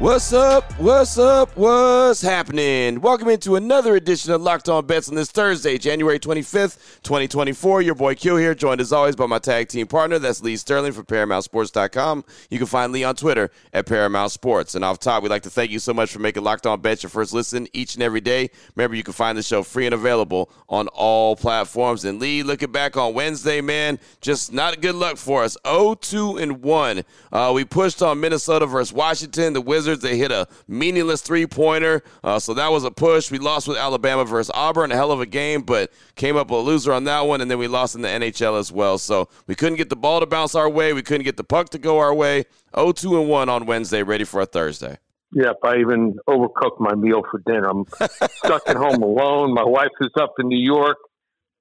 What's up? What's up? What's happening? Welcome into another edition of Locked On Bets on this Thursday, January 25th, 2024. Your boy Q here, joined as always by my tag team partner. That's Lee Sterling from ParamountSports.com. You can find Lee on Twitter at Paramount Sports. And off top, we'd like to thank you so much for making Locked On Bets your first listen each and every day. Remember, you can find the show free and available on all platforms. And Lee, looking back on Wednesday, man, just not good luck for us. 0-2 and 1. Uh, we pushed on Minnesota versus Washington. The Wizards They hit a meaningless three pointer. Uh, so that was a push. We lost with Alabama versus Auburn. A hell of a game, but came up a loser on that one. And then we lost in the NHL as well. So we couldn't get the ball to bounce our way. We couldn't get the puck to go our way. 0 2 and 1 on Wednesday, ready for a Thursday. Yep, I even overcooked my meal for dinner. I'm stuck at home alone. My wife is up in New York.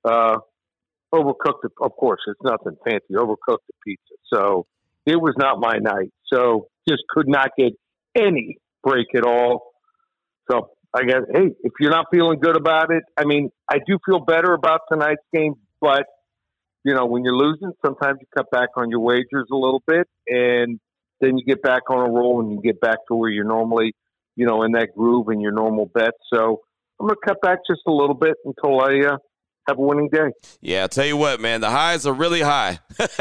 Uh, overcooked, of course, it's nothing fancy. Overcooked the pizza. So it was not my night. So just could not get any break at all. So I guess, hey, if you're not feeling good about it, I mean, I do feel better about tonight's game, but you know, when you're losing, sometimes you cut back on your wagers a little bit, and then you get back on a roll and you get back to where you're normally, you know, in that groove and your normal bet. So I'm going to cut back just a little bit until I uh, have a winning day. Yeah, I'll tell you what, man, the highs are really high,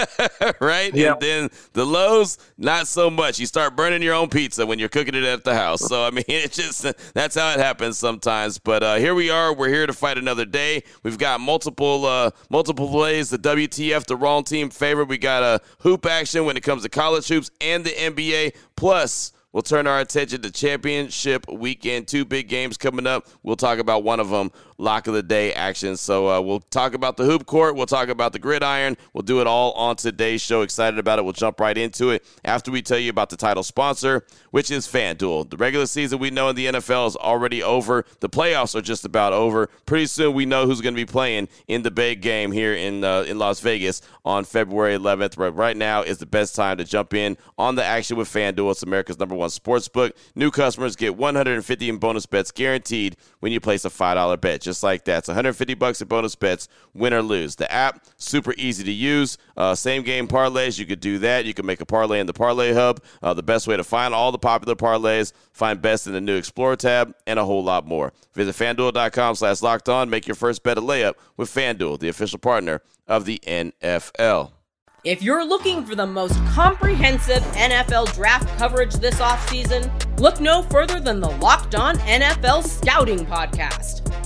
right? Yeah. And then the lows, not so much. You start burning your own pizza when you're cooking it at the house. So, I mean, it's just that's how it happens sometimes. But uh, here we are. We're here to fight another day. We've got multiple uh, multiple plays. The WTF, the wrong team favorite. We got a hoop action when it comes to college hoops and the NBA. Plus, We'll turn our attention to championship weekend. Two big games coming up. We'll talk about one of them, lock of the day action. So uh, we'll talk about the hoop court. We'll talk about the gridiron. We'll do it all on today's show. Excited about it. We'll jump right into it after we tell you about the title sponsor, which is FanDuel. The regular season we know in the NFL is already over. The playoffs are just about over. Pretty soon we know who's going to be playing in the big game here in uh, in Las Vegas on February 11th. But right now is the best time to jump in on the action with FanDuel. It's America's number one sports book. New customers get 150 in bonus bets guaranteed when you place a $5 bet. Just like that. It's 150 bucks in bonus bets, win or lose. The app, super easy to use. Uh, same game parlays, you could do that. You can make a parlay in the Parlay Hub. Uh, the best way to find all the popular parlays, find best in the new Explore tab, and a whole lot more. Visit fanduel.com slash locked on. Make your first bet a layup with FanDuel, the official partner of the NFL. If you're looking for the most comprehensive NFL draft coverage this offseason, look no further than the Locked On NFL Scouting Podcast.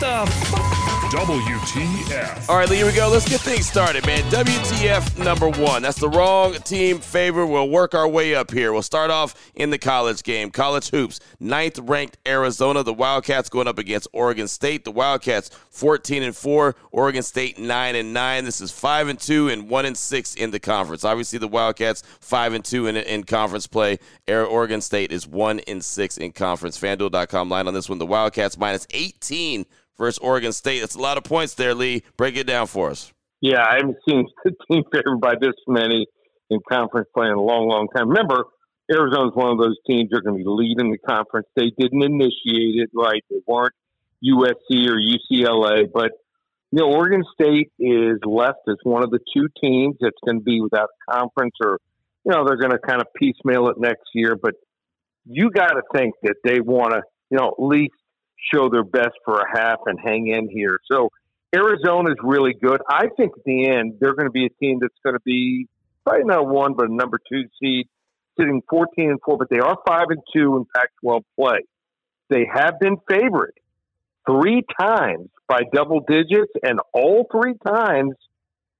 What the fuck? WTF. All right, Lee, here we go. Let's get things started, man. WTF number one. That's the wrong team favor. We'll work our way up here. We'll start off in the college game. College hoops. Ninth ranked Arizona. The Wildcats going up against Oregon State. The Wildcats 14 and 4. Oregon State 9 and 9. This is 5 and 2 and 1 and 6 in the conference. Obviously, the Wildcats 5 and 2 in, in conference play. Oregon State is 1 and 6 in conference. FanDuel.com line on this one. The Wildcats minus 18 versus Oregon State. That's a lot of points there, Lee. Break it down for us. Yeah, I haven't seen a team favored by this many in conference play in a long, long time. Remember, Arizona's one of those teams that are going to be leading the conference. They didn't initiate it, right? They weren't USC or UCLA, but you know, Oregon State is left as one of the two teams that's going to be without a conference, or you know, they're going to kind of piecemeal it next year. But you got to think that they want to, you know, at least show their best for a half and hang in here. So Arizona is really good. I think at the end they're going to be a team that's going to be probably not one, but a number two seed, sitting 14 and four. But they are five and two in Pac-12 play. They have been favored three times by double digits, and all three times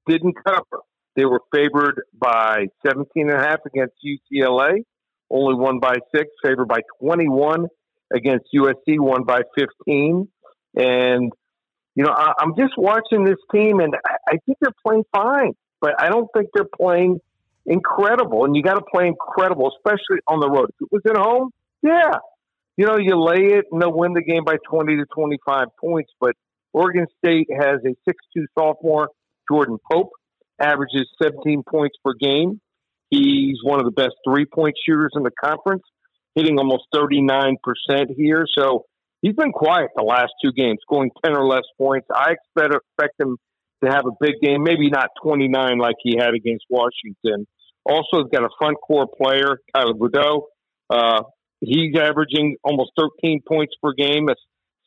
didn't cover. They were favored by 17 and a half against UCLA, only won by six, favored by 21 against USC, won by 15. And, you know, I, am just watching this team and I, I think they're playing fine, but I don't think they're playing incredible. And you got to play incredible, especially on the road. If it was at home, yeah. You know, you lay it and they'll win the game by 20 to 25 points. But Oregon State has a 6'2 sophomore, Jordan Pope, averages 17 points per game. He's one of the best three point shooters in the conference, hitting almost 39% here. So he's been quiet the last two games, scoring 10 or less points. I expect, expect him to have a big game, maybe not 29 like he had against Washington. Also, he's got a front court player, Tyler Bilodeau. Uh, he's averaging almost 13 points per game. A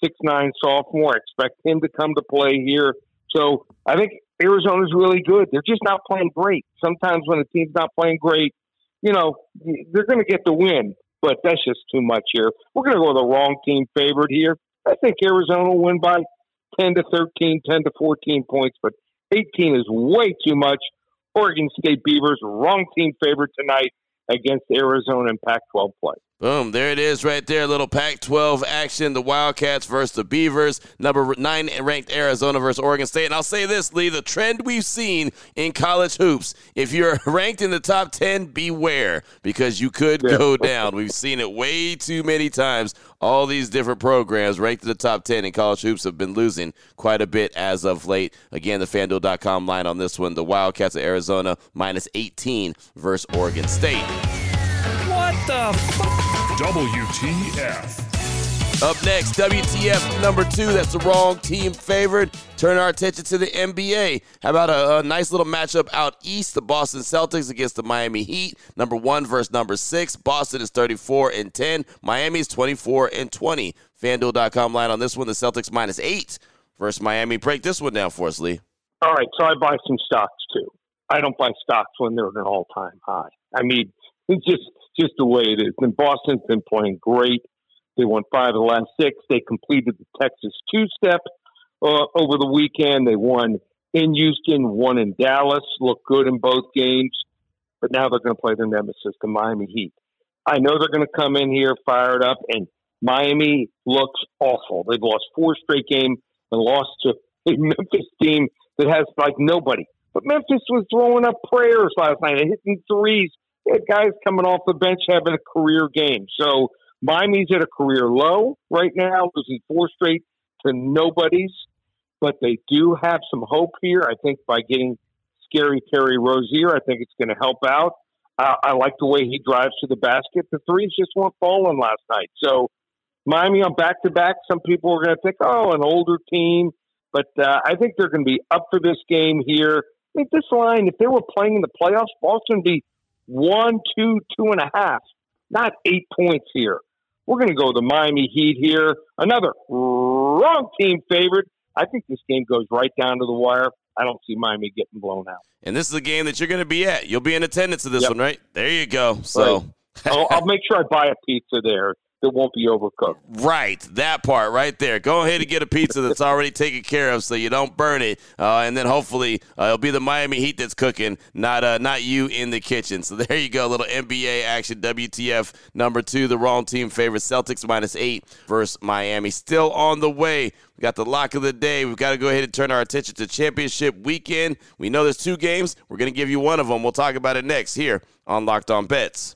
six nine sophomore. I expect him to come to play here. So I think Arizona's really good. They're just not playing great. Sometimes when a team's not playing great, you know, they're going to get the win, but that's just too much here. We're going to go with the wrong team favorite here. I think Arizona will win by 10 to 13, 10 to 14 points, but 18 is way too much. Oregon State Beavers, wrong team favorite tonight against Arizona in Pac 12 play. Boom, there it is right there. Little Pac 12 action. The Wildcats versus the Beavers. Number nine ranked Arizona versus Oregon State. And I'll say this, Lee the trend we've seen in college hoops, if you're ranked in the top 10, beware because you could yeah. go down. We've seen it way too many times. All these different programs ranked in the top 10 in college hoops have been losing quite a bit as of late. Again, the FanDuel.com line on this one the Wildcats of Arizona minus 18 versus Oregon State. What the fuck? WTF. Up next, WTF number two. That's the wrong team favored. Turn our attention to the NBA. How about a, a, nice little matchup out east? The Boston Celtics against the Miami Heat. Number one versus number six. Boston is 34 and 10. Miami is 24 and 20. FanDuel.com line on this one. The Celtics minus eight versus Miami. Break this one down for us, Lee. All right, so I buy some stocks too. I don't buy stocks when they're at an all time high. I mean, it's just just the way it is. And Boston's been playing great. They won five of the last six. They completed the Texas two step uh, over the weekend. They won in Houston, won in Dallas, looked good in both games. But now they're going to play their nemesis, the Miami Heat. I know they're going to come in here fired up, and Miami looks awful. They've lost four straight games and lost to a Memphis team that has like nobody. But Memphis was throwing up prayers last night and hitting threes guys coming off the bench having a career game. So Miami's at a career low right now, losing four straight to nobodies, but they do have some hope here. I think by getting scary Terry Rozier, I think it's going to help out. Uh, I like the way he drives to the basket. The threes just weren't falling last night. So Miami on back to back. Some people are going to think, oh, an older team, but uh, I think they're going to be up for this game here. I think this line, if they were playing in the playoffs, Boston would be one, two, two and a half, not eight points here. We're going to go the Miami Heat here. Another wrong team favorite. I think this game goes right down to the wire. I don't see Miami getting blown out. And this is a game that you're going to be at. You'll be in attendance of this yep. one, right? There you go. So right. I'll, I'll make sure I buy a pizza there that won't be overcooked. Right, that part right there. Go ahead and get a pizza that's already taken care of, so you don't burn it, uh, and then hopefully uh, it'll be the Miami Heat that's cooking, not uh, not you in the kitchen. So there you go, little NBA action. WTF number two, the wrong team favorite Celtics minus eight versus Miami. Still on the way. We got the lock of the day. We've got to go ahead and turn our attention to championship weekend. We know there's two games. We're going to give you one of them. We'll talk about it next here on Locked On Bets.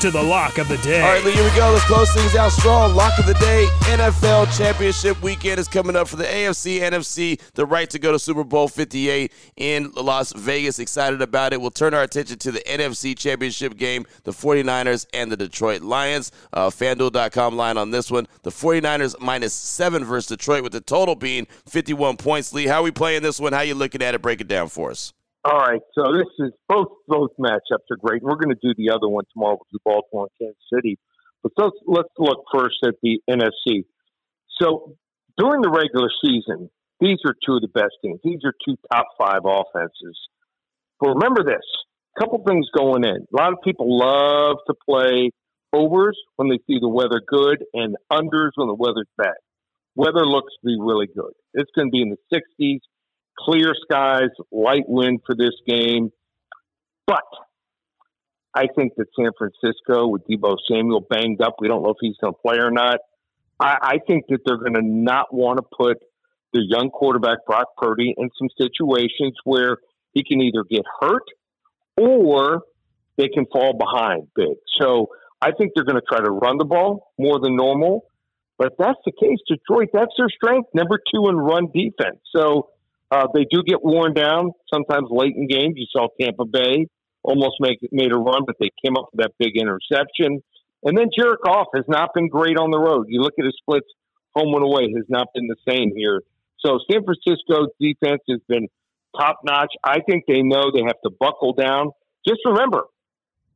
To the lock of the day. All right, Lee, here we go. Let's close things out strong. Lock of the day. NFL Championship weekend is coming up for the AFC, NFC. The right to go to Super Bowl 58 in Las Vegas. Excited about it. We'll turn our attention to the NFC Championship game, the 49ers and the Detroit Lions. Uh, FanDuel.com line on this one. The 49ers minus seven versus Detroit, with the total being 51 points. Lee, how are we playing this one? How you looking at it? Break it down for us. All right, so this is both both matchups are great. We're going to do the other one tomorrow with Baltimore and Kansas City. But let's let's look first at the NFC. So during the regular season, these are two of the best teams. These are two top five offenses. But remember this: a couple things going in. A lot of people love to play overs when they see the weather good and unders when the weather's bad. Weather looks to be really good. It's going to be in the 60s clear skies, light wind for this game. But I think that San Francisco, with Deebo Samuel banged up, we don't know if he's going to play or not. I, I think that they're going to not want to put their young quarterback, Brock Purdy, in some situations where he can either get hurt or they can fall behind big. So I think they're going to try to run the ball more than normal. But if that's the case, Detroit, that's their strength, number two in run defense. So uh, they do get worn down sometimes late in games. You saw Tampa Bay almost make made a run, but they came up with that big interception. And then Jared Goff has not been great on the road. You look at his splits home and away has not been the same here. So San Francisco's defense has been top notch. I think they know they have to buckle down. Just remember,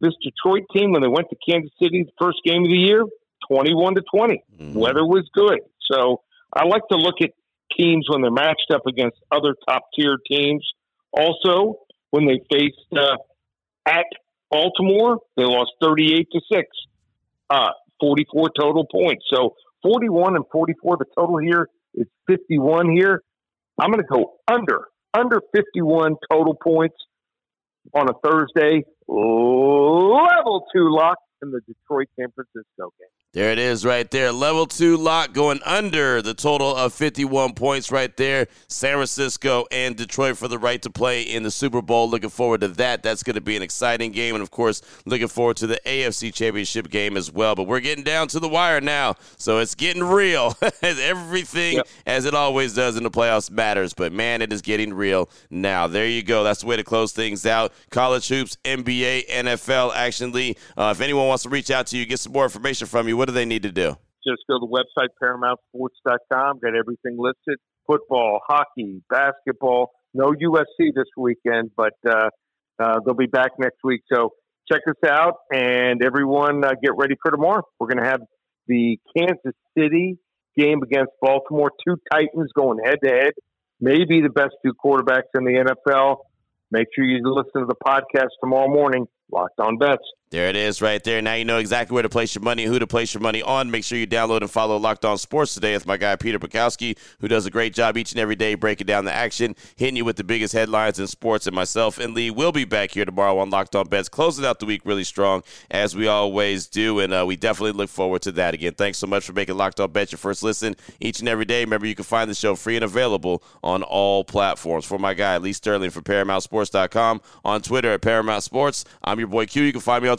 this Detroit team when they went to Kansas City the first game of the year, twenty-one to 20 mm-hmm. Weather was good, so I like to look at teams when they're matched up against other top tier teams. Also, when they faced uh, at Baltimore, they lost 38 to 6, uh, 44 total points. So 41 and 44, the total here is 51 here. I'm going to go under, under 51 total points on a Thursday. Level two lock in the Detroit San Francisco game. There it is right there. Level two lock going under the total of 51 points right there. San Francisco and Detroit for the right to play in the Super Bowl. Looking forward to that. That's going to be an exciting game. And of course, looking forward to the AFC Championship game as well. But we're getting down to the wire now. So it's getting real. Everything, yep. as it always does in the playoffs, matters. But man, it is getting real now. There you go. That's the way to close things out. College hoops, NBA, NFL, Action Lee. Uh, if anyone wants to reach out to you, get some more information from you, what do they need to do? Just go to the website, ParamountSports.com. Got everything listed football, hockey, basketball. No USC this weekend, but uh, uh, they'll be back next week. So check us out, and everyone uh, get ready for tomorrow. We're going to have the Kansas City game against Baltimore. Two Titans going head to head. Maybe the best two quarterbacks in the NFL. Make sure you listen to the podcast tomorrow morning. Locked on bets. There it is right there. Now you know exactly where to place your money, who to place your money on. Make sure you download and follow Locked On Sports today with my guy Peter Bukowski, who does a great job each and every day breaking down the action, hitting you with the biggest headlines in sports. And myself and Lee will be back here tomorrow on Locked On Bets, closing out the week really strong, as we always do. And uh, we definitely look forward to that. Again, thanks so much for making Locked On Bets your first listen each and every day. Remember, you can find the show free and available on all platforms. For my guy, Lee Sterling from ParamountSports.com, on Twitter at Paramount Sports. I'm your boy Q. You can find me on